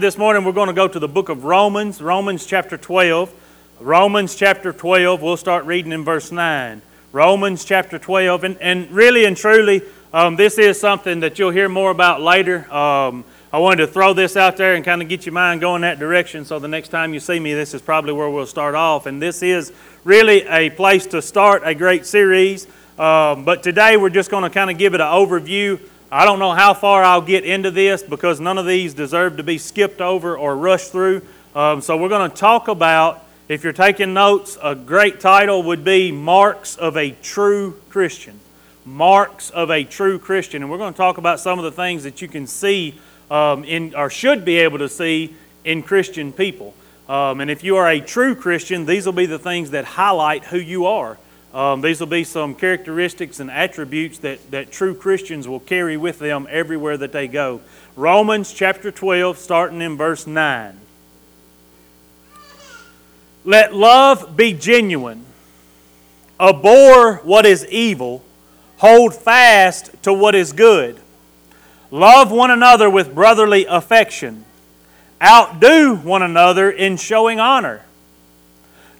This morning we're going to go to the book of Romans, Romans chapter 12. Romans chapter 12, we'll start reading in verse 9. Romans chapter 12, and, and really and truly, um, this is something that you'll hear more about later. Um, I wanted to throw this out there and kind of get your mind going that direction so the next time you see me, this is probably where we'll start off. And this is really a place to start a great series. Um, but today we're just going to kind of give it an overview I don't know how far I'll get into this because none of these deserve to be skipped over or rushed through. Um, so we're going to talk about, if you're taking notes, a great title would be Marks of a True Christian. Marks of a True Christian. And we're going to talk about some of the things that you can see um, in, or should be able to see in Christian people. Um, and if you are a true Christian, these will be the things that highlight who you are. Um, these will be some characteristics and attributes that, that true Christians will carry with them everywhere that they go. Romans chapter 12, starting in verse 9. Let love be genuine. Abhor what is evil. Hold fast to what is good. Love one another with brotherly affection. Outdo one another in showing honor.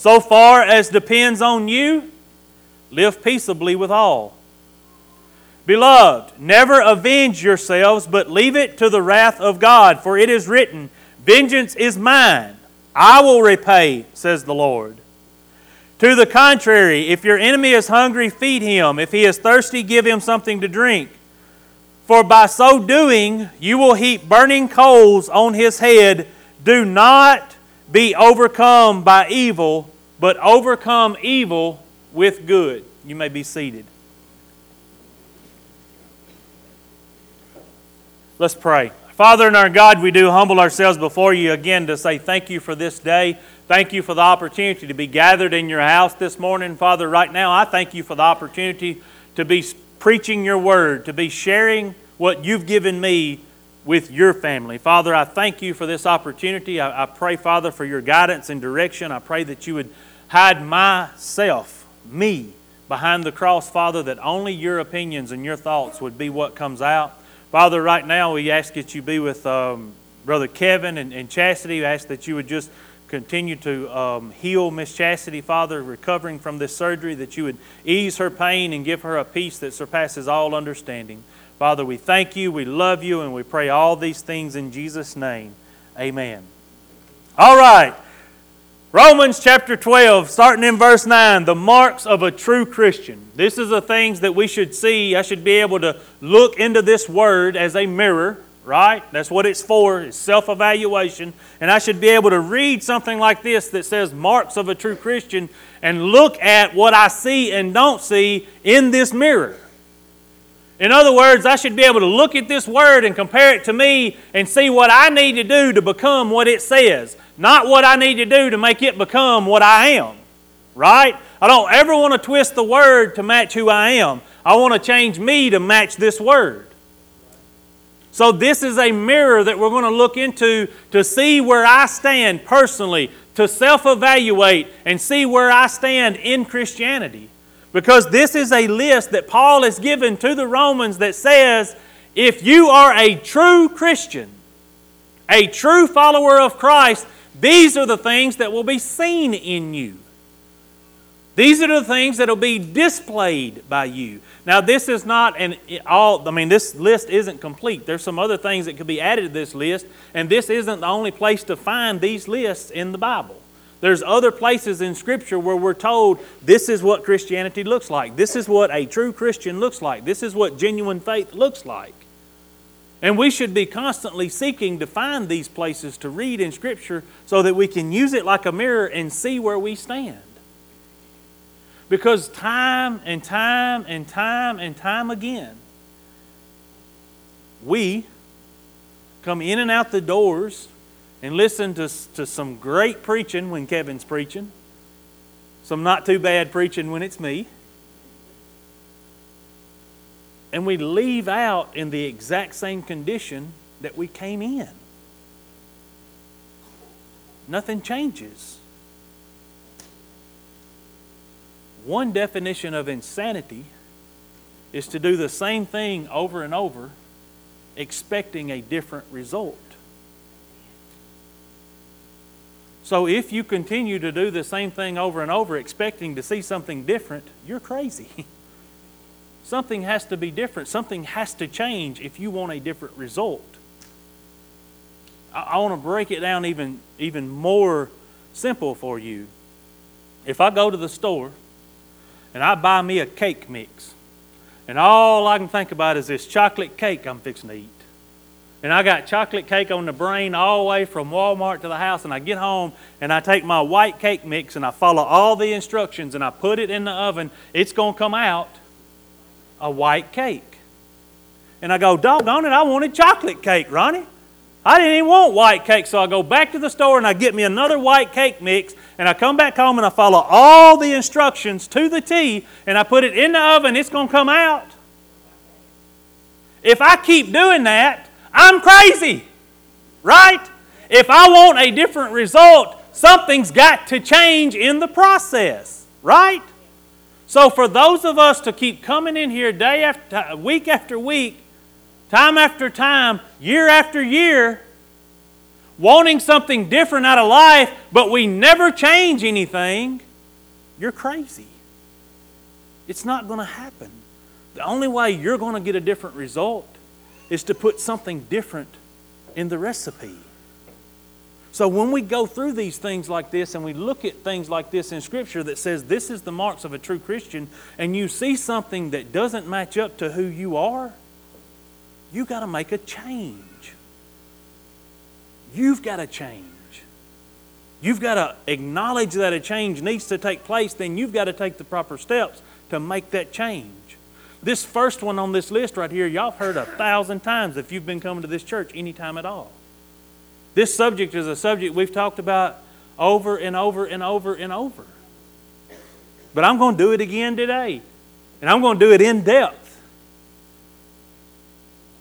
so far as depends on you, live peaceably with all. Beloved, never avenge yourselves, but leave it to the wrath of God, for it is written, Vengeance is mine, I will repay, says the Lord. To the contrary, if your enemy is hungry, feed him. If he is thirsty, give him something to drink. For by so doing, you will heap burning coals on his head. Do not be overcome by evil, but overcome evil with good. You may be seated. Let's pray. Father and our God, we do humble ourselves before you again to say thank you for this day. Thank you for the opportunity to be gathered in your house this morning. Father, right now, I thank you for the opportunity to be preaching your word, to be sharing what you've given me with your family. Father, I thank you for this opportunity. I, I, pray, Father, for your guidance and direction. I pray that you would hide myself, me, behind the cross, Father, that only your opinions and your thoughts would be what comes out. Father, right now we ask that you be with um, Brother Kevin and, and Chastity. We ask that you would just continue to um, heal Miss Chastity, Father, recovering from this surgery, that you would ease her pain and give her a peace that surpasses all understanding. Father, we thank you, we love you, and we pray all these things in Jesus' name. Amen. All right. Romans chapter 12, starting in verse 9, the marks of a true Christian. This is the things that we should see. I should be able to look into this word as a mirror, right? That's what it's for, it's self evaluation. And I should be able to read something like this that says marks of a true Christian and look at what I see and don't see in this mirror. In other words, I should be able to look at this word and compare it to me and see what I need to do to become what it says, not what I need to do to make it become what I am. Right? I don't ever want to twist the word to match who I am. I want to change me to match this word. So, this is a mirror that we're going to look into to see where I stand personally, to self evaluate and see where I stand in Christianity. Because this is a list that Paul has given to the Romans that says if you are a true Christian, a true follower of Christ, these are the things that will be seen in you. These are the things that will be displayed by you. Now, this is not an all, I mean, this list isn't complete. There's some other things that could be added to this list, and this isn't the only place to find these lists in the Bible. There's other places in Scripture where we're told this is what Christianity looks like. This is what a true Christian looks like. This is what genuine faith looks like. And we should be constantly seeking to find these places to read in Scripture so that we can use it like a mirror and see where we stand. Because time and time and time and time again, we come in and out the doors and listen to, to some great preaching when Kevin's preaching, some not too bad preaching when it's me. And we leave out in the exact same condition that we came in. Nothing changes. One definition of insanity is to do the same thing over and over, expecting a different result. So if you continue to do the same thing over and over, expecting to see something different, you're crazy. something has to be different. Something has to change if you want a different result. I, want to break it down even, even more simple for you. If I go to the store and I buy me a cake mix. And all I can think about is this chocolate cake I'm fixing to eat. And I got chocolate cake on the brain all the way from Walmart to the house. And I get home and I take my white cake mix and I follow all the instructions and I put it in the oven. It's going to come out a white cake. And I go, doggone it, I wanted chocolate cake, Ronnie. I didn't even want white cake, so I go back to the store and I get me another white cake mix, and I come back home and I follow all the instructions to the T, and I put it in the oven, it's going to come out. If I keep doing that, I'm crazy, right? If I want a different result, something's got to change in the process, right? So for those of us to keep coming in here day after week after week time after time, year after year, wanting something different out of life, but we never change anything, you're crazy. It's not going to happen. The only way you're going to get a different result is to put something different in the recipe. So when we go through these things like this and we look at things like this in Scripture that says this is the marks of a true Christian, and you see something that doesn't match up to who you are, you got to make a change. You've got to change. You've got to acknowledge that a change needs to take place, then you've got to take the proper steps to make that change. This first one on this list right here, y'all heard a thousand times if you've been coming to this church any time at all. This subject is a subject we've talked about over and over and over and over. But I'm going to do it again today. And I'm going to do it in depth.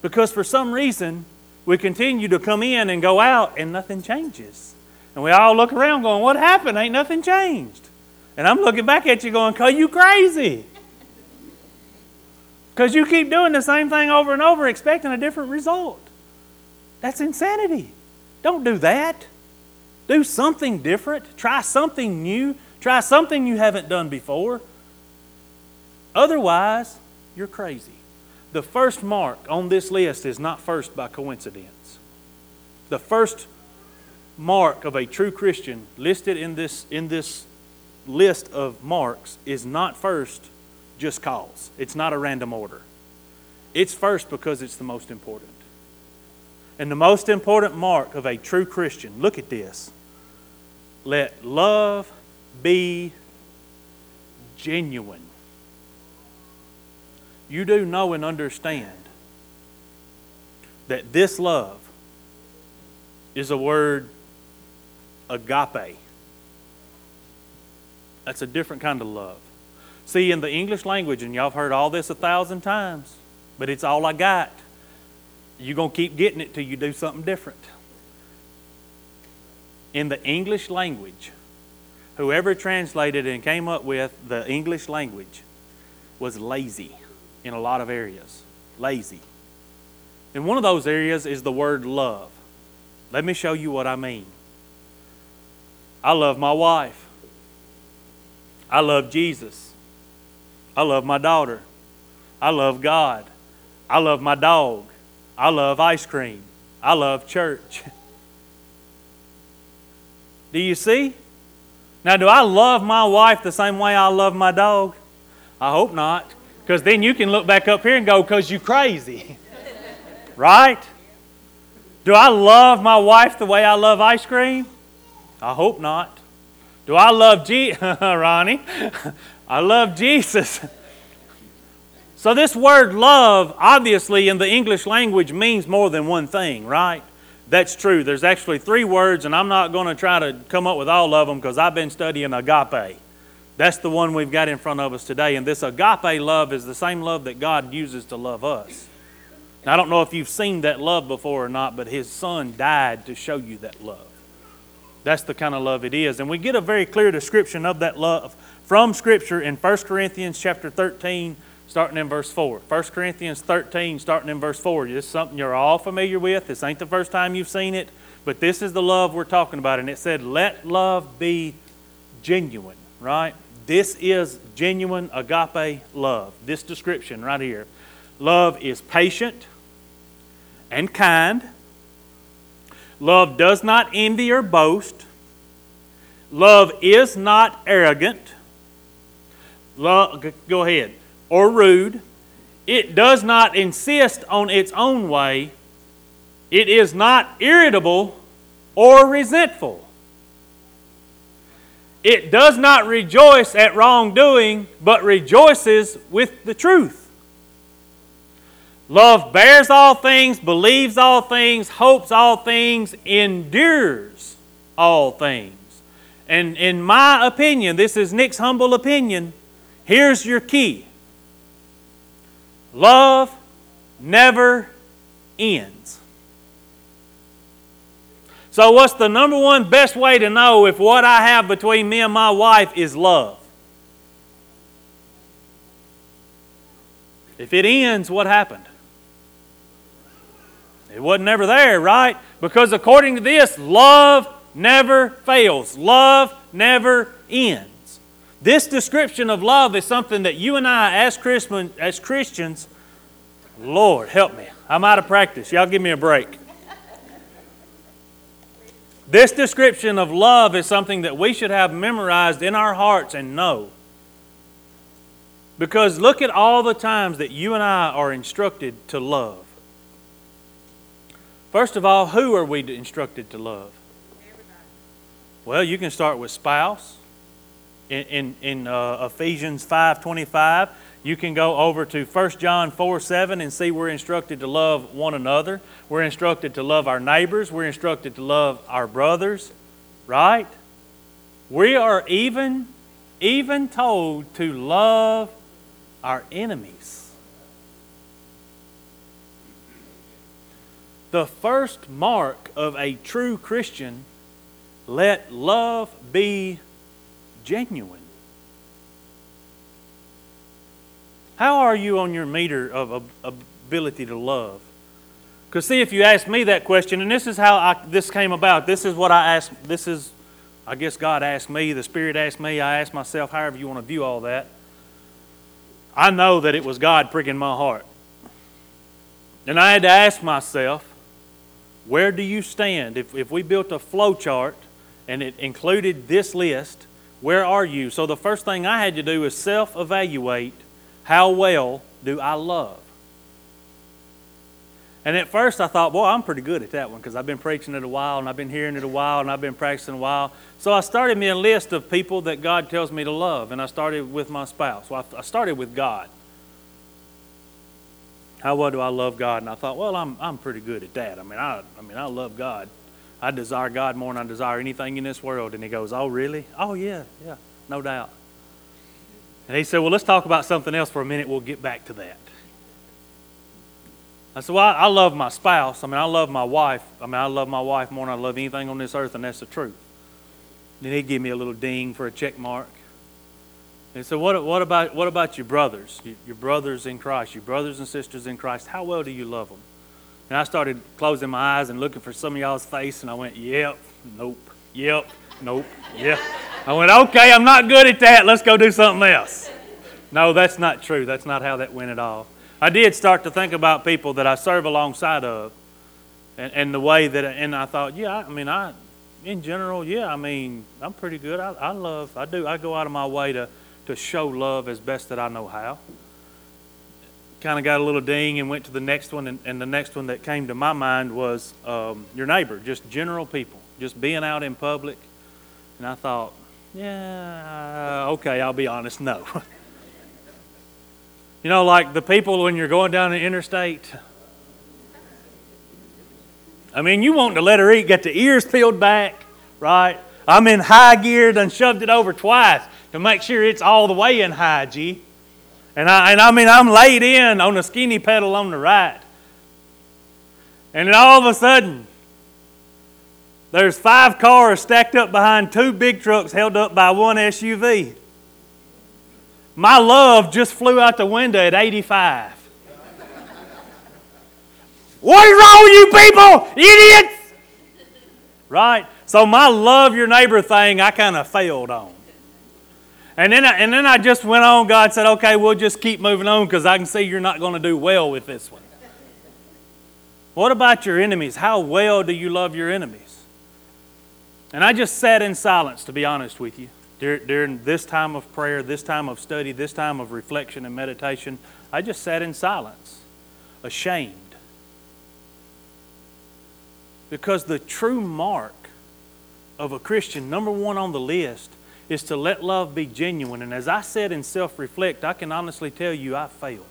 Because for some reason, we continue to come in and go out and nothing changes. And we all look around going, What happened? Ain't nothing changed. And I'm looking back at you going, Cause you crazy. Because you keep doing the same thing over and over, expecting a different result. That's insanity. Don't do that. Do something different. Try something new. Try something you haven't done before. Otherwise, you're crazy. The first mark on this list is not first by coincidence. The first mark of a true Christian listed in this, in this list of marks is not first just cause. It's not a random order. It's first because it's the most important. And the most important mark of a true Christian, look at this. Let love be genuine you do know and understand that this love is a word agape. That's a different kind of love. See, in the English language, and y'all have heard all this a thousand times, but it's all I got. You're going to keep getting it till you do something different. In the English language, whoever translated and came up with the English language was lazy in a lot of areas. Lazy. And one of those areas is the word love. Let me show you what I mean. I love my wife. I love Jesus. I love my daughter. I love God. I love my dog. I love ice cream. I love church. Do you see? Now, do I love my wife the same way I love my dog? I hope not, because then you can look back up here and go, because you crazy. right? Do I love my wife the way I love ice cream? I hope not. Do I love Jesus? Ronnie? I love Jesus. So, this word love, obviously, in the English language means more than one thing, right? That's true. There's actually three words, and I'm not going to try to come up with all of them because I've been studying agape. That's the one we've got in front of us today. And this agape love is the same love that God uses to love us. Now, I don't know if you've seen that love before or not, but His Son died to show you that love. That's the kind of love it is. And we get a very clear description of that love from Scripture in 1 Corinthians chapter 13, starting in verse 4. 1 Corinthians 13, starting in verse 4. This is something you're all familiar with. This ain't the first time you've seen it, but this is the love we're talking about. And it said, Let love be genuine, right? This is genuine agape love. This description right here. Love is patient and kind. Love does not envy or boast. Love is not arrogant. Love, go ahead or rude. It does not insist on its own way. It is not irritable or resentful. It does not rejoice at wrongdoing, but rejoices with the truth. Love bears all things, believes all things, hopes all things, endures all things. And in my opinion, this is Nick's humble opinion, here's your key Love never ends. So, what's the number one best way to know if what I have between me and my wife is love? If it ends, what happened? It wasn't never there, right? Because according to this, love never fails, love never ends. This description of love is something that you and I, as, Christian, as Christians, Lord, help me. I'm out of practice. Y'all give me a break. This description of love is something that we should have memorized in our hearts and know. Because look at all the times that you and I are instructed to love. First of all, who are we instructed to love? Well, you can start with spouse in, in, in uh, Ephesians 5.25. You can go over to 1 John 4 7 and see we're instructed to love one another. We're instructed to love our neighbors. We're instructed to love our brothers, right? We are even, even told to love our enemies. The first mark of a true Christian let love be genuine. How are you on your meter of ability to love? Because, see, if you ask me that question, and this is how I, this came about, this is what I asked, this is, I guess God asked me, the Spirit asked me, I asked myself, however you want to view all that. I know that it was God pricking my heart. And I had to ask myself, where do you stand? If, if we built a flow chart and it included this list, where are you? So the first thing I had to do is self evaluate how well do I love? And at first I thought, boy, I'm pretty good at that one because I've been preaching it a while and I've been hearing it a while and I've been practicing a while. So I started me a list of people that God tells me to love, and I started with my spouse. Well, I started with God. How well do I love God? And I thought, well, I'm, I'm pretty good at that. I mean, I, I mean, I love God. I desire God more than I desire anything in this world. And he goes, Oh, really? Oh, yeah, yeah, no doubt. And he said, Well, let's talk about something else for a minute. We'll get back to that. I said, Well, I, I love my spouse. I mean, I love my wife. I mean, I love my wife more than I love anything on this earth, and that's the truth. Then he gave me a little ding for a check mark. And so, what, what, about, what about your brothers, your, brothers in Christ, your brothers and sisters in Christ? How well do you love them? And I started closing my eyes and looking for some of y'all's face, and I went, yep, nope, yep, nope, yep, I went, okay, I'm not good at that. Let's go do something else. No, that's not true. That's not how that went at all. I did start to think about people that I serve alongside of and, and the way that, and I thought, yeah, I mean, I, in general, yeah, I mean, I'm pretty good. I, I love, I do, I go out of my way to, to show love as best that I know how. Kind of got a little ding and went to the next one, and, and the next one that came to my mind was um, your neighbor, just general people, just being out in public. And I thought, yeah, okay, I'll be honest, no. you know, like the people when you're going down the interstate, I mean, you want to let her eat, get the ears peeled back, right? I'm in high gear, done shoved it over twice to make sure it's all the way in high G. And I, and I mean, I'm laid in on a skinny pedal on the right. And then all of a sudden, there's five cars stacked up behind two big trucks held up by one SUV. My love just flew out the window at 85. What is wrong with you people? Idiots! Right? So my love your neighbor thing, I kind of failed on. And then, I, and then I just went on. God said, okay, we'll just keep moving on because I can see you're not going to do well with this one. What about your enemies? How well do you love your enemies? And I just sat in silence, to be honest with you, during this time of prayer, this time of study, this time of reflection and meditation. I just sat in silence, ashamed. Because the true mark of a Christian, number one on the list, is to let love be genuine. And as I said in self reflect, I can honestly tell you I fail.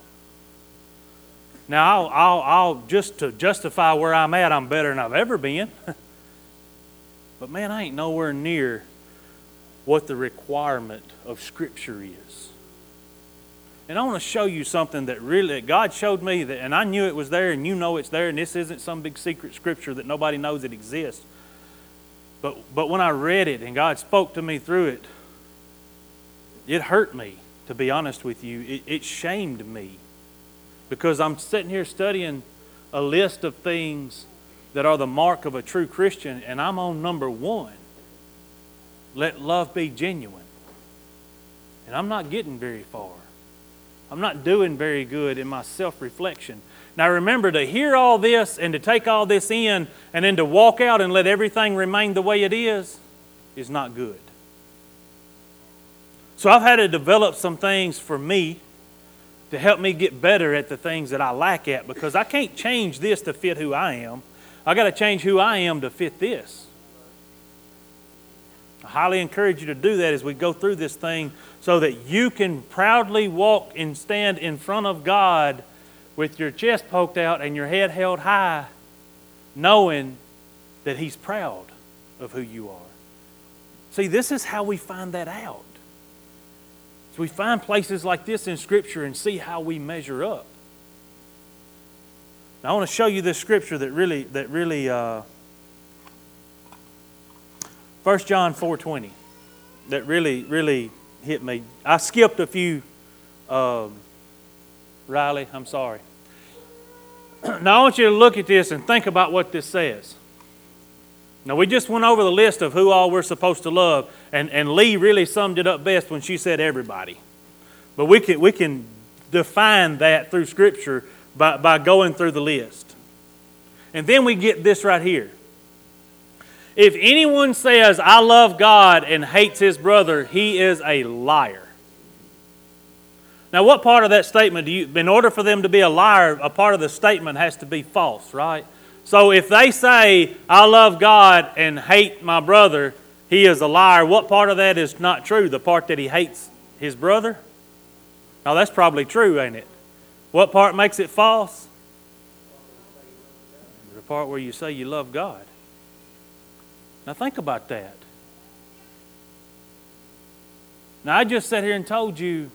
Now, I'll, I'll, I'll, just to justify where I'm at, I'm better than I've ever been. but man, I ain't nowhere near what the requirement of Scripture is. And I want to show you something that really God showed me that, and I knew it was there, and you know it's there, and this isn't some big secret Scripture that nobody knows it exists. But, but when I read it and God spoke to me through it, it hurt me, to be honest with you. It, it shamed me because I'm sitting here studying a list of things that are the mark of a true Christian, and I'm on number one. Let love be genuine. And I'm not getting very far. I'm not doing very good in my self reflection. Now remember to hear all this and to take all this in and then to walk out and let everything remain the way it is is not good. So I've had to develop some things for me to help me get better at the things that I lack at because I can't change this to fit who I am. I got to change who I am to fit this. I highly encourage you to do that as we go through this thing so that you can proudly walk and stand in front of God with your chest poked out and your head held high, knowing that He's proud of who you are. See, this is how we find that out. So we find places like this in Scripture and see how we measure up. Now, I want to show you this scripture that really, that really, uh, 1 John 4.20, that really, really hit me. I skipped a few, um, Riley, I'm sorry. now I want you to look at this and think about what this says. Now, we just went over the list of who all we're supposed to love, and, and Lee really summed it up best when she said everybody. But we can, we can define that through Scripture by, by going through the list. And then we get this right here. If anyone says, I love God and hates his brother, he is a liar. Now, what part of that statement do you, in order for them to be a liar, a part of the statement has to be false, right? So if they say, I love God and hate my brother, he is a liar, what part of that is not true? The part that he hates his brother? Now, that's probably true, ain't it? What part makes it false? The part where you say you love God. Now, think about that. Now, I just sat here and told you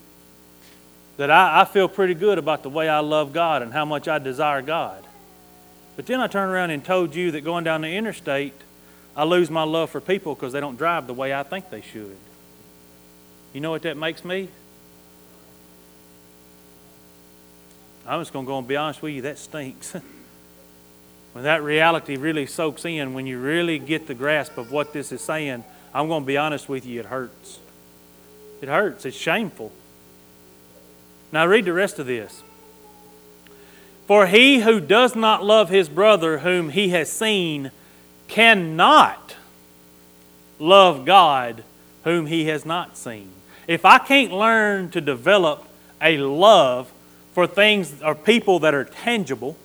that I, I feel pretty good about the way I love God and how much I desire God. But then I turned around and told you that going down the interstate, I lose my love for people because they don't drive the way I think they should. You know what that makes me? I'm just going to go and be honest with you, that stinks. when that reality really soaks in, when you really get the grasp of what this is saying, I'm going to be honest with you, it hurts. It hurts. It's shameful. Now, read the rest of this. For he who does not love his brother whom he has seen cannot love God whom he has not seen. If I can't learn to develop a love for things or people that are tangible,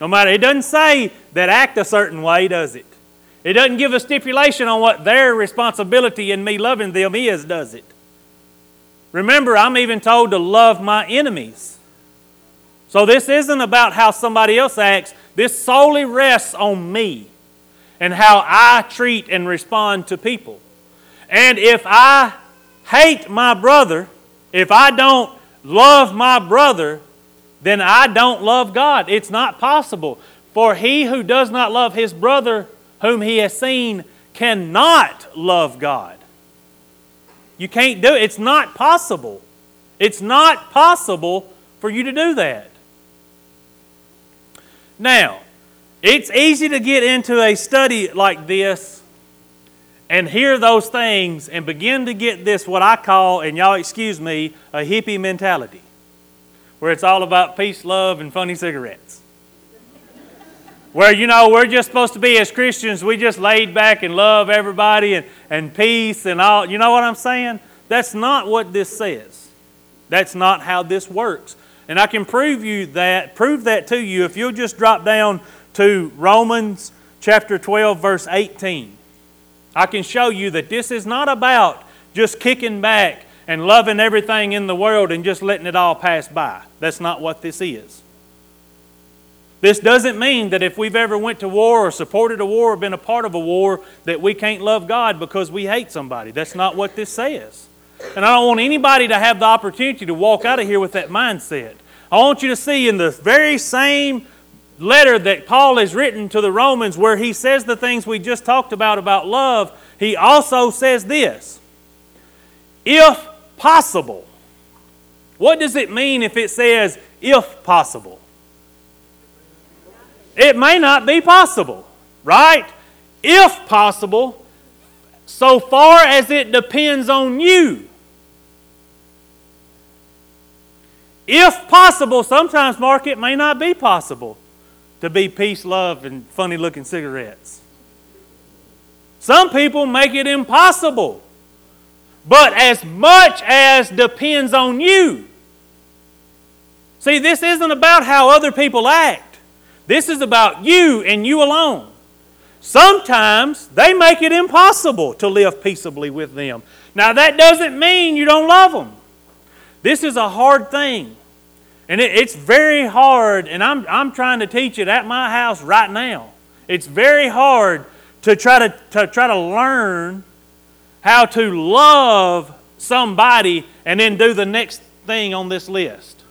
no matter, it doesn't say that act a certain way, does it? It doesn't give a stipulation on what their responsibility in me loving them is, does it? Remember, I'm even told to love my enemies. So this isn't about how somebody else acts, this solely rests on me and how I treat and respond to people. And if I hate my brother, if I don't love my brother, then I don't love God. It's not possible. For he who does not love his brother whom he has seen cannot love God. You can't do it. It's not possible. It's not possible for you to do that. Now, it's easy to get into a study like this and hear those things and begin to get this, what I call, and y'all excuse me, a hippie mentality, where it's all about peace, love, and funny cigarettes. Where, you know, we're just supposed to be, as Christians, we just laid back and love everybody and, and peace and all. You know what I'm saying? That's not what this says. That's not how this works. And I can prove you that, prove that to you if you'll just drop down to Romans chapter 12, verse 18. I can show you that this is not about just kicking back and loving everything in the world and just letting it all pass by. That's not what this is. This doesn't mean that if we've ever went to war or supported a war or been a part of a war that we can't love God because we hate somebody. That's not what this says. And I don't want anybody to have the opportunity to walk out of here with that mindset. I want you to see in the very same letter that Paul has written to the Romans, where he says the things we just talked about about love, he also says this if possible. What does it mean if it says if possible? It may not be possible, right? If possible, so far as it depends on you. If possible, sometimes, Mark, it may not be possible to be peace, love, and funny looking cigarettes. Some people make it impossible. But as much as depends on you. See, this isn't about how other people act. This is about you and you alone. Sometimes they make it impossible to live peaceably with them. Now, that doesn't mean you don't love them. This is a hard thing. And it, it's very hard, and I'm, I'm trying to teach it at my house right now. It's very hard to try to, to try to learn how to love somebody and then do the next thing on this list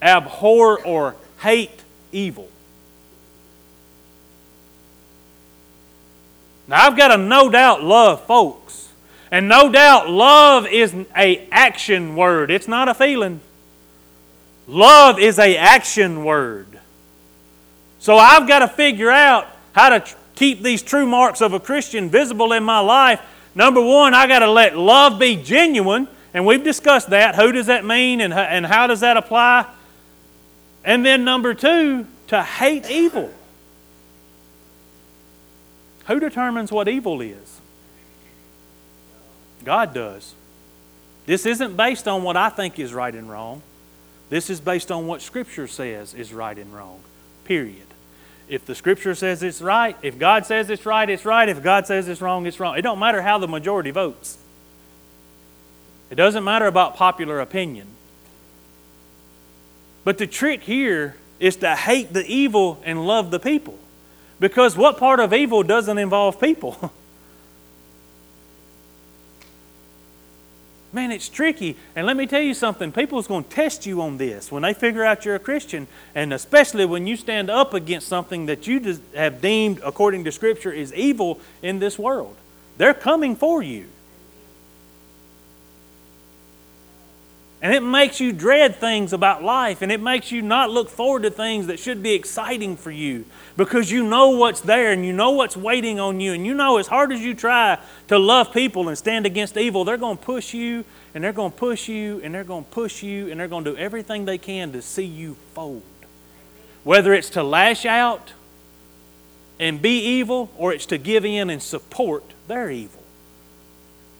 abhor or hate evil. Now, I've got to no doubt love folks. And no doubt love is a action word. It's not a feeling. Love is a action word. So I've got to figure out how to keep these true marks of a Christian visible in my life. Number one, I got to let love be genuine, and we've discussed that. Who does that mean, and and how does that apply? And then number two, to hate evil. Who determines what evil is? God does. This isn't based on what I think is right and wrong. This is based on what Scripture says is right and wrong. Period. If the Scripture says it's right, if God says it's right, it's right. If God says it's wrong, it's wrong. It don't matter how the majority votes. It doesn't matter about popular opinion. But the trick here is to hate the evil and love the people. Because what part of evil doesn't involve people? Man, it's tricky. And let me tell you something people's going to test you on this when they figure out you're a Christian, and especially when you stand up against something that you have deemed, according to Scripture, is evil in this world. They're coming for you. And it makes you dread things about life, and it makes you not look forward to things that should be exciting for you because you know what's there and you know what's waiting on you. And you know, as hard as you try to love people and stand against evil, they're going to push you, and they're going to push you, and they're going to push you, and they're going to do everything they can to see you fold. Whether it's to lash out and be evil, or it's to give in and support their evil.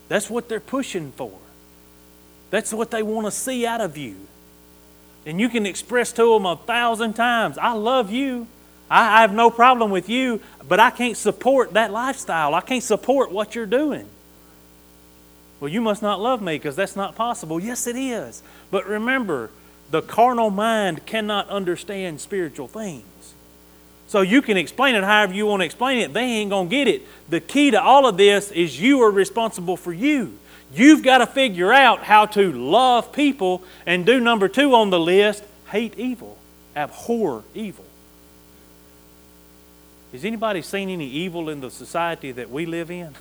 That's what they're pushing for. That's what they want to see out of you. And you can express to them a thousand times, I love you. I, have no problem with you, but I can't support that lifestyle. I can't support what you're doing. Well, you must not love me because that's not possible. Yes, it is. But remember, the carnal mind cannot understand spiritual things. So you can explain it however you want to explain it. They ain't going to get it. The key to all of this is you are responsible for you. You've got to figure out how to love people and do number two on the list hate evil, abhor evil. Has anybody seen any evil in the society that we live in?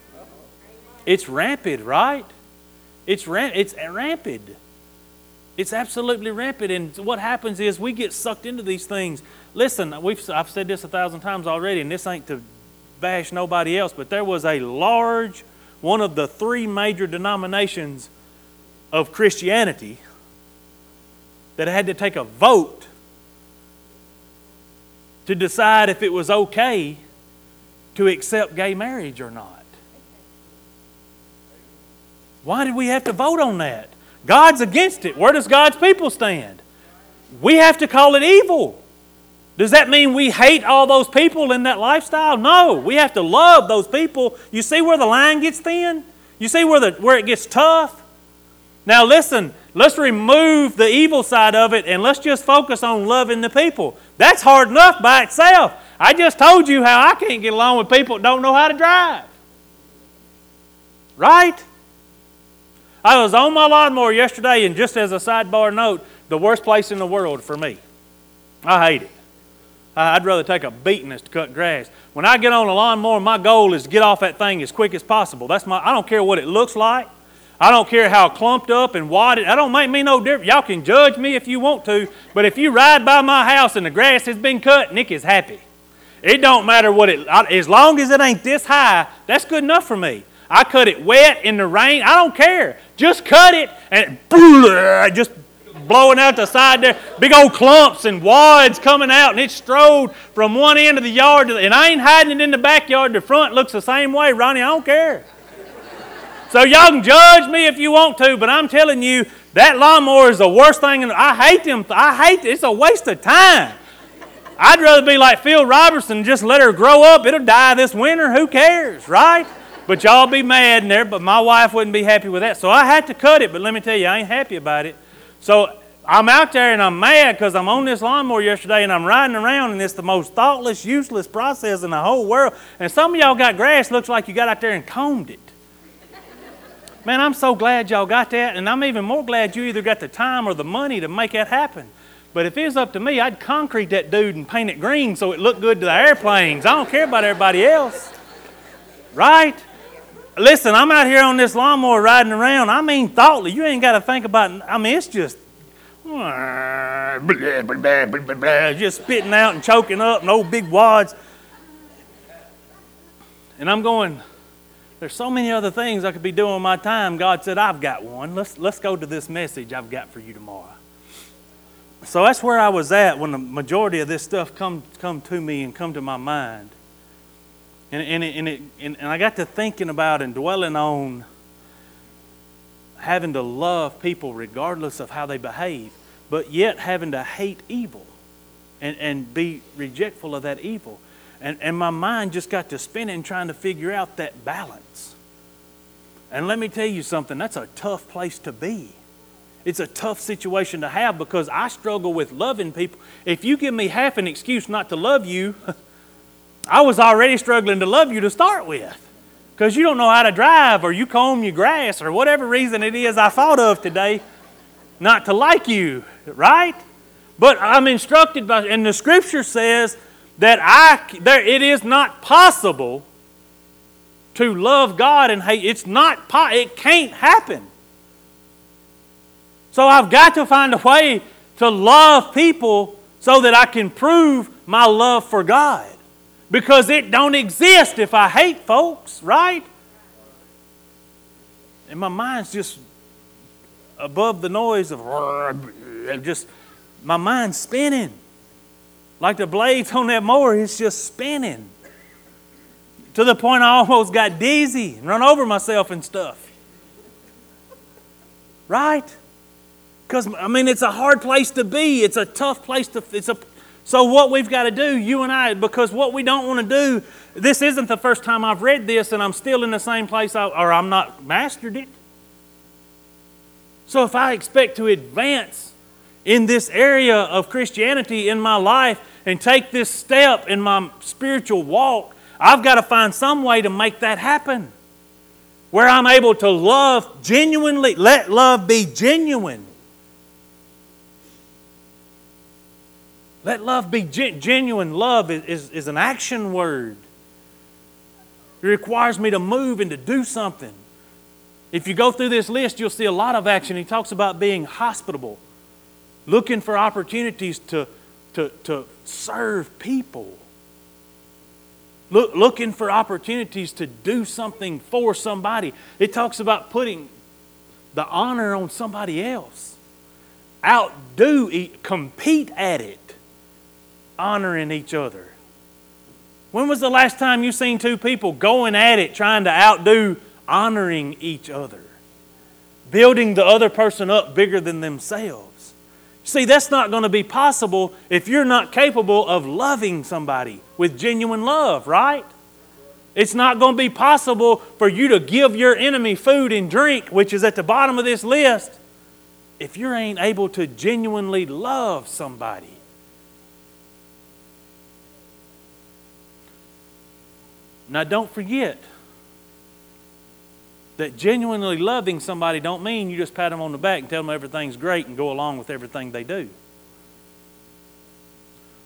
it's rampant, right? It's, ram- it's rampant. It's absolutely rampant. And what happens is we get sucked into these things. Listen, we've, I've said this a thousand times already, and this ain't to bash nobody else, but there was a large one of the three major denominations of Christianity that had to take a vote to decide if it was okay to accept gay marriage or not. Why did we have to vote on that? God's against it. Where does God's people stand? We have to call it evil. Does that mean we hate all those people in that lifestyle? No, we have to love those people. You see where the line gets thin? You see where, the, where it gets tough? Now, listen, let's remove the evil side of it and let's just focus on loving the people. That's hard enough by itself. I just told you how I can't get along with people that don't know how to drive. Right? I was on my lawnmower yesterday, and just as a sidebar note, the worst place in the world for me. I hate it. I'd rather take a beating than to cut grass. When I get on a lawnmower, my goal is to get off that thing as quick as possible. That's my. I don't care what it looks like. I don't care how clumped up and wadded. That don't make me no different. Y'all can judge me if you want to, but if you ride by my house and the grass has been cut, Nick is happy. It don't matter what it. As long as it ain't this high, that's good enough for me. I cut it wet in the rain. I don't care. Just cut it and just blowing out the side there, big old clumps and wads coming out, and it strode from one end of the yard to the, and I ain't hiding it in the backyard. The front looks the same way, Ronnie. I don't care. So y'all can judge me if you want to, but I'm telling you, that lawnmower is the worst thing. And I hate them. I hate it. It's a waste of time. I'd rather be like Phil Robertson just let her grow up. It'll die this winter. Who cares, right? But y'all be mad in there, but my wife wouldn't be happy with that. So I had to cut it, but let me tell you, I ain't happy about it. So I'm out there and I'm mad because I'm on this lawnmower yesterday and I'm riding around and it's the most thoughtless, useless process in the whole world. And some of y'all got grass looks like you got out there and combed it. Man, I'm so glad y'all got that, and I'm even more glad you either got the time or the money to make that happen. But if it was up to me, I'd concrete that dude and paint it green so it looked good to the airplanes. I don't care about everybody else. Right? Listen, I'm out here on this lawnmower riding around. I mean, thoughtfully. You ain't got to think about. I mean, it's just just spitting out and choking up old big wads. And I'm going. There's so many other things I could be doing my time. God said, I've got one. Let's let's go to this message I've got for you tomorrow. So that's where I was at when the majority of this stuff come come to me and come to my mind. And, and, it, and, it, and, and I got to thinking about and dwelling on having to love people regardless of how they behave, but yet having to hate evil and, and be rejectful of that evil. And, and my mind just got to spinning trying to figure out that balance. And let me tell you something, that's a tough place to be. It's a tough situation to have because I struggle with loving people. If you give me half an excuse not to love you, I was already struggling to love you to start with because you don't know how to drive or you comb your grass or whatever reason it is I thought of today not to like you, right? But I'm instructed by, and the scripture says that I, there, it is not possible to love God and hate. It's not, it can't happen. So I've got to find a way to love people so that I can prove my love for God. Because it don't exist if I hate folks, right? And my mind's just above the noise of just my mind's spinning. Like the blades on that mower, it's just spinning. To the point I almost got dizzy and run over myself and stuff. Right? Because, I mean, it's a hard place to be. It's a tough place to, it's a, so what we've got to do, you and I, because what we don't want to do, this isn't the first time I've read this and I'm still in the same place I, or I'm not mastered it. So if I expect to advance in this area of Christianity in my life and take this step in my spiritual walk, I've got to find some way to make that happen. Where I'm able to love genuinely, let love be genuine. Let love be gen- genuine. Love is, is, is an action word. It requires me to move and to do something. If you go through this list, you'll see a lot of action. He talks about being hospitable, looking for opportunities to, to, to serve people, Look, looking for opportunities to do something for somebody. It talks about putting the honor on somebody else, outdo, compete at it honoring each other. When was the last time you seen two people going at it trying to outdo honoring each other? Building the other person up bigger than themselves. See, that's not going to be possible if you're not capable of loving somebody with genuine love, right? It's not going to be possible for you to give your enemy food and drink, which is at the bottom of this list, if you ain't able to genuinely love somebody. Now, don't forget that genuinely loving somebody don't mean you just pat them on the back and tell them everything's great and go along with everything they do.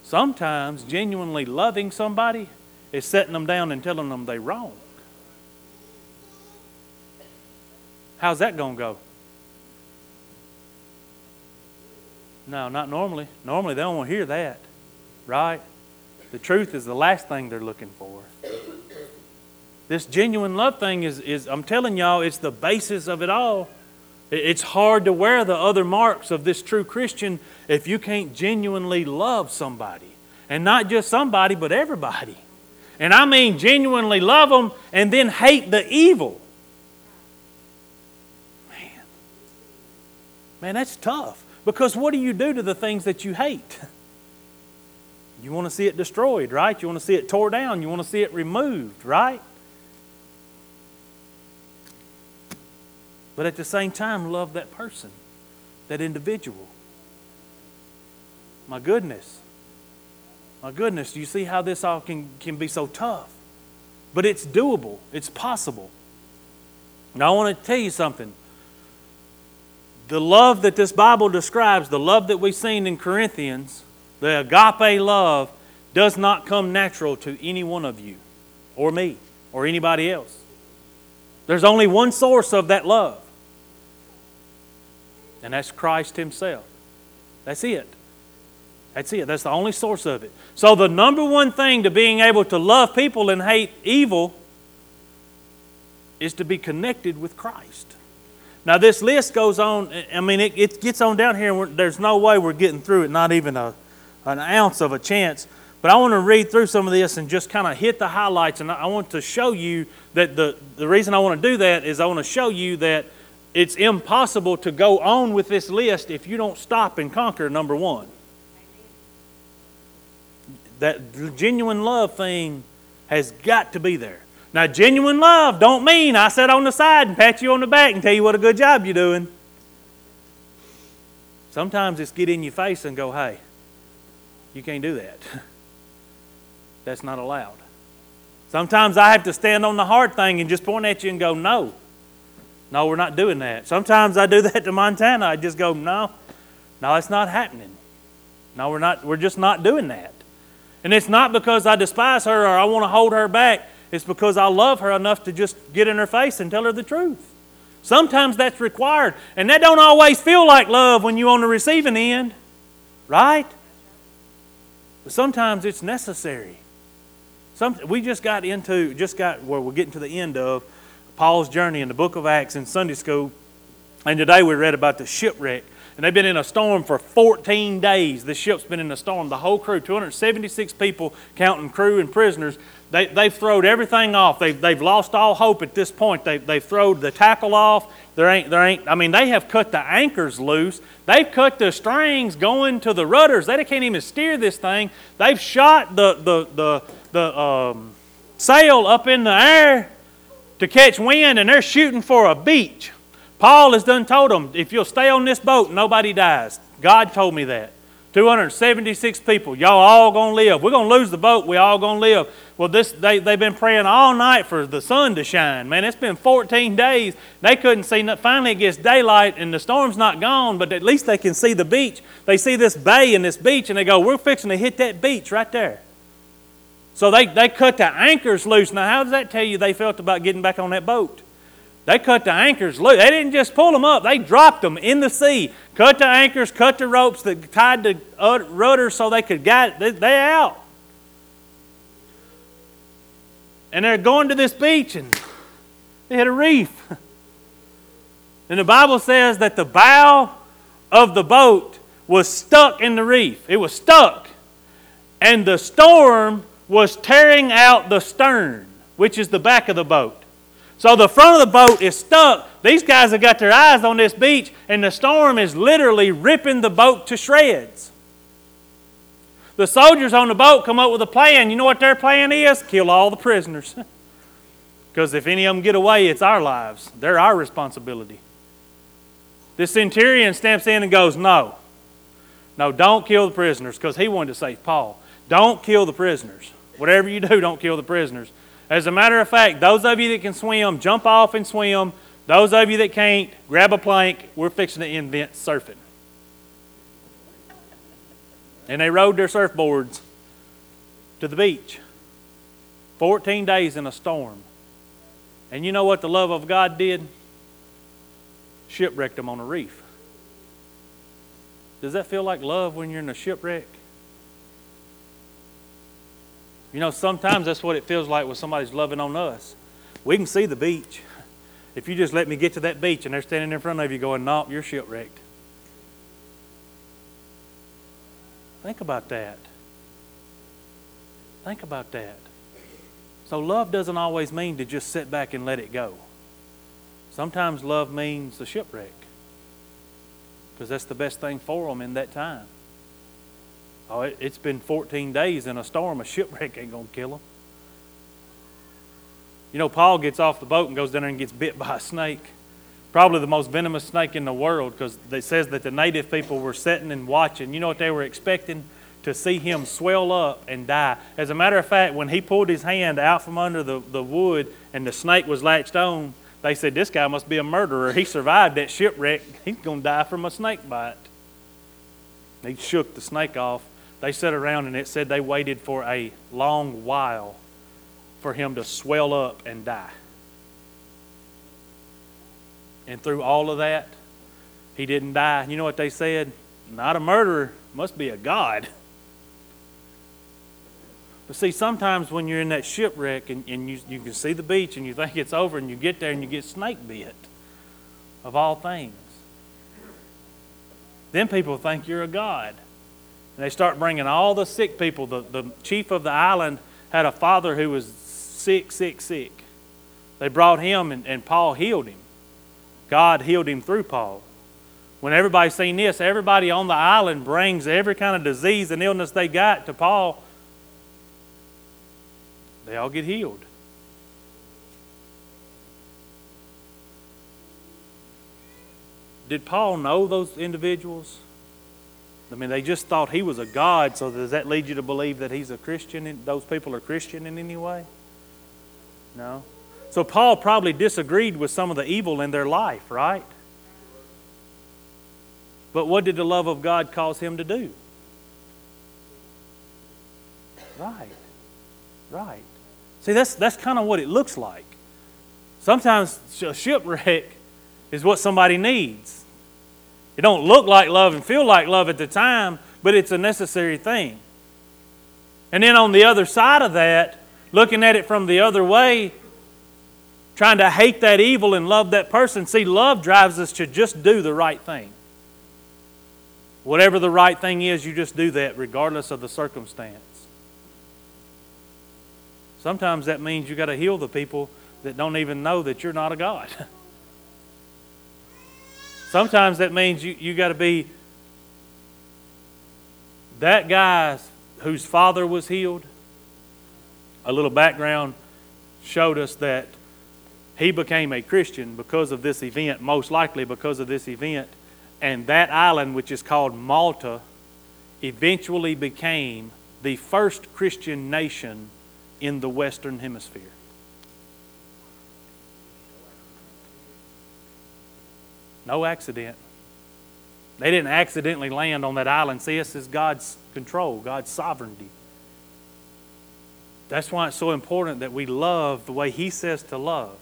Sometimes genuinely loving somebody is setting them down and telling them they're wrong. How's that going to go? No, not normally. Normally they don't want to hear that, right? The truth is the last thing they're looking for. This genuine love thing is, is I'm telling y'all, it's the basis of it all. It's hard to wear the other marks of this true Christian if you can't genuinely love somebody. And not just somebody, but everybody. And I mean genuinely love them and then hate the evil. Man. Man, that's tough. Because what do you do to the things that you hate? You want to see it destroyed, right? You want to see it tore down. You want to see it removed, right? But at the same time, love that person, that individual. My goodness. My goodness, do you see how this all can, can be so tough? But it's doable, it's possible. Now, I want to tell you something. The love that this Bible describes, the love that we've seen in Corinthians, the agape love, does not come natural to any one of you or me or anybody else. There's only one source of that love, and that's Christ Himself. That's it. That's it. That's the only source of it. So, the number one thing to being able to love people and hate evil is to be connected with Christ. Now, this list goes on. I mean, it, it gets on down here, there's no way we're getting through it, not even a, an ounce of a chance. But I want to read through some of this and just kind of hit the highlights. And I want to show you that the, the reason I want to do that is I want to show you that it's impossible to go on with this list if you don't stop and conquer number one. That genuine love thing has got to be there. Now, genuine love don't mean I sit on the side and pat you on the back and tell you what a good job you're doing. Sometimes it's get in your face and go, hey, you can't do that. That's not allowed. Sometimes I have to stand on the hard thing and just point at you and go, no. No, we're not doing that. Sometimes I do that to Montana. I just go, no, no, it's not happening. No, we're not, we're just not doing that. And it's not because I despise her or I want to hold her back. It's because I love her enough to just get in her face and tell her the truth. Sometimes that's required. And that don't always feel like love when you're on the receiving end, right? But sometimes it's necessary. Some, we just got into, just got where we're getting to the end of Paul's journey in the book of Acts in Sunday school. And today we read about the shipwreck. And they've been in a storm for 14 days. The ship's been in a storm. The whole crew, 276 people, counting crew and prisoners, they, they've thrown everything off. They've, they've lost all hope at this point. They, they've thrown the tackle off. There ain't, there ain't, I mean, they have cut the anchors loose. They've cut the strings going to the rudders. They can't even steer this thing. They've shot the, the, the, the um, sail up in the air to catch wind, and they're shooting for a beach. Paul has done told them, if you'll stay on this boat, nobody dies. God told me that. 276 people. Y'all all gonna live. We're gonna lose the boat. We all gonna live. Well, this they they've been praying all night for the sun to shine. Man, it's been 14 days. They couldn't see. Nothing. Finally, it gets daylight and the storm's not gone, but at least they can see the beach. They see this bay and this beach, and they go, "We're fixing to hit that beach right there." So they they cut the anchors loose. Now, how does that tell you they felt about getting back on that boat? They cut the anchors loose. They didn't just pull them up, they dropped them in the sea. Cut the anchors, cut the ropes that tied the uh, rudders so they could guide it. They're out. And they're going to this beach and they hit a reef. And the Bible says that the bow of the boat was stuck in the reef. It was stuck. And the storm was tearing out the stern, which is the back of the boat. So the front of the boat is stuck. These guys have got their eyes on this beach, and the storm is literally ripping the boat to shreds. The soldiers on the boat come up with a plan. You know what their plan is? Kill all the prisoners. Because if any of them get away, it's our lives. They're our responsibility. The centurion stamps in and goes, No. No, don't kill the prisoners because he wanted to save Paul. Don't kill the prisoners. Whatever you do, don't kill the prisoners. As a matter of fact, those of you that can swim, jump off and swim. Those of you that can't, grab a plank. We're fixing to invent surfing. And they rode their surfboards to the beach. 14 days in a storm. And you know what the love of God did? Shipwrecked them on a reef. Does that feel like love when you're in a shipwreck? You know, sometimes that's what it feels like when somebody's loving on us. We can see the beach. If you just let me get to that beach and they're standing in front of you going, Nope, you're shipwrecked. Think about that. Think about that. So, love doesn't always mean to just sit back and let it go. Sometimes love means the shipwreck because that's the best thing for them in that time. Oh, it, has been 14 days in a storm. A shipwreck ain't going to kill them. You know, Paul gets off the boat and goes down there and gets bit by a snake. Probably the most venomous snake in the world because it says that the native people were sitting and watching. You know what they were expecting? To see him swell up and die. As a matter of fact, when he pulled his hand out from under the, the wood and the snake was latched on, they said, This guy must be a murderer. He survived that shipwreck. He's going to die from a snake bite. He shook the snake off they sat around and it said they waited for a long while for him to swell up and die. And through all of that, he didn't die. You know what they said? Not a murderer, must be a God. But see, sometimes when you're in that shipwreck and, and you, you can see the beach and you think it's over and you get there and you get snake bit, of all things, then people think you're a God. And they start bringing all the sick people. The, the chief of the island had a father who was sick, sick, sick. They brought him, and, and Paul healed him. God healed him through Paul. When everybody's seen this, everybody on the island brings every kind of disease and illness they got to Paul. They all get healed. Did Paul know those individuals? I mean, they just thought he was a God, so does that lead you to believe that he's a Christian? Those people are Christian in any way? No. So Paul probably disagreed with some of the evil in their life, right? But what did the love of God cause him to do? Right. Right. See, that's, that's kind of what it looks like. Sometimes a shipwreck is what somebody needs. It don't look like love and feel like love at the time, but it's a necessary thing. And then on the other side of that, looking at it from the other way, trying to hate that evil and love that person. See, love drives us to just do the right thing. Whatever the right thing is, you just do that regardless of the circumstance. Sometimes that means you got to heal the people that don't even know that you're not a God. Sometimes that means you, you got to be that guy whose father was healed. A little background showed us that he became a Christian because of this event, most likely because of this event. And that island, which is called Malta, eventually became the first Christian nation in the Western Hemisphere. No accident. They didn't accidentally land on that island. See, this is God's control, God's sovereignty. That's why it's so important that we love the way He says to love.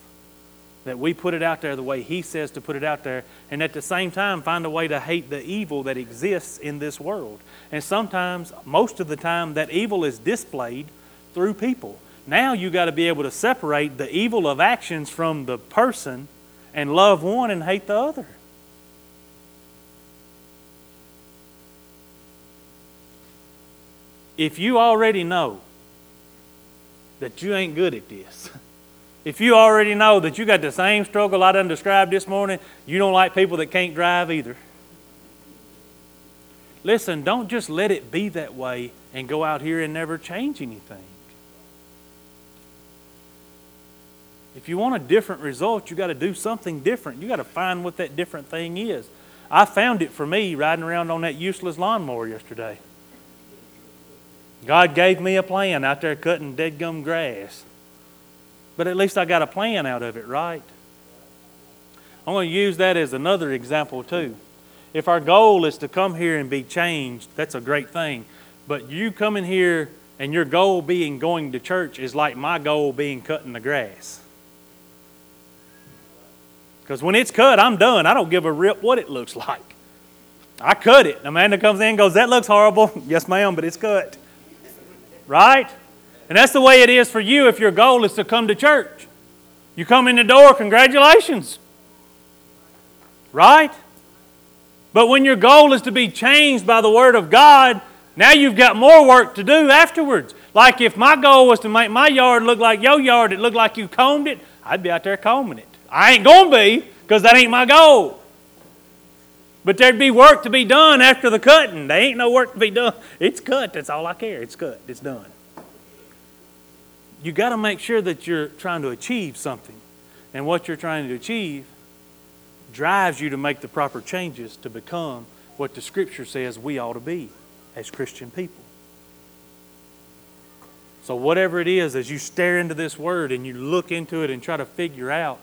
That we put it out there the way He says to put it out there, and at the same time find a way to hate the evil that exists in this world. And sometimes, most of the time, that evil is displayed through people. Now you got to be able to separate the evil of actions from the person and love one and hate the other. If you already know that you ain't good at this, if you already know that you got the same struggle I done described this morning, you don't like people that can't drive either. Listen, don't just let it be that way and go out here and never change anything. If you want a different result, you got to do something different. You got to find what that different thing is. I found it for me riding around on that useless lawnmower yesterday. God gave me a plan out there cutting dead gum grass. But at least I got a plan out of it, right? I'm going to use that as another example, too. If our goal is to come here and be changed, that's a great thing. But you coming here and your goal being going to church is like my goal being cutting the grass. Because when it's cut, I'm done. I don't give a rip what it looks like. I cut it. Amanda comes in and goes, That looks horrible. yes, ma'am, but it's cut. Right? And that's the way it is for you if your goal is to come to church. You come in the door, congratulations. Right? But when your goal is to be changed by the Word of God, now you've got more work to do afterwards. Like if my goal was to make my yard look like your yard, it looked like you combed it, I'd be out there combing it. I ain't going to be because that ain't my goal. But there'd be work to be done after the cutting. There ain't no work to be done. It's cut. That's all I care. It's cut. It's done. You got to make sure that you're trying to achieve something. And what you're trying to achieve drives you to make the proper changes to become what the Scripture says we ought to be as Christian people. So, whatever it is, as you stare into this Word and you look into it and try to figure out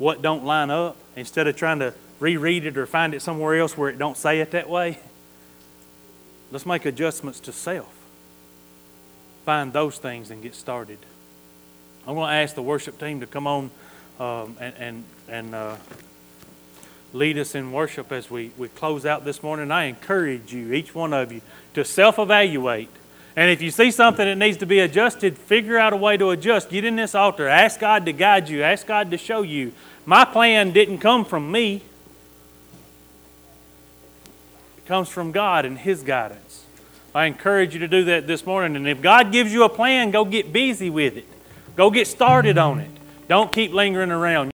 what don't line up instead of trying to reread it or find it somewhere else where it don't say it that way. Let's make adjustments to self. Find those things and get started. I'm going to ask the worship team to come on um, and, and, and uh, lead us in worship as we, we close out this morning. I encourage you, each one of you, to self evaluate. And if you see something that needs to be adjusted, figure out a way to adjust. Get in this altar. Ask God to guide you. Ask God to show you my plan didn't come from me, it comes from God and His guidance. I encourage you to do that this morning. And if God gives you a plan, go get busy with it, go get started on it. Don't keep lingering around.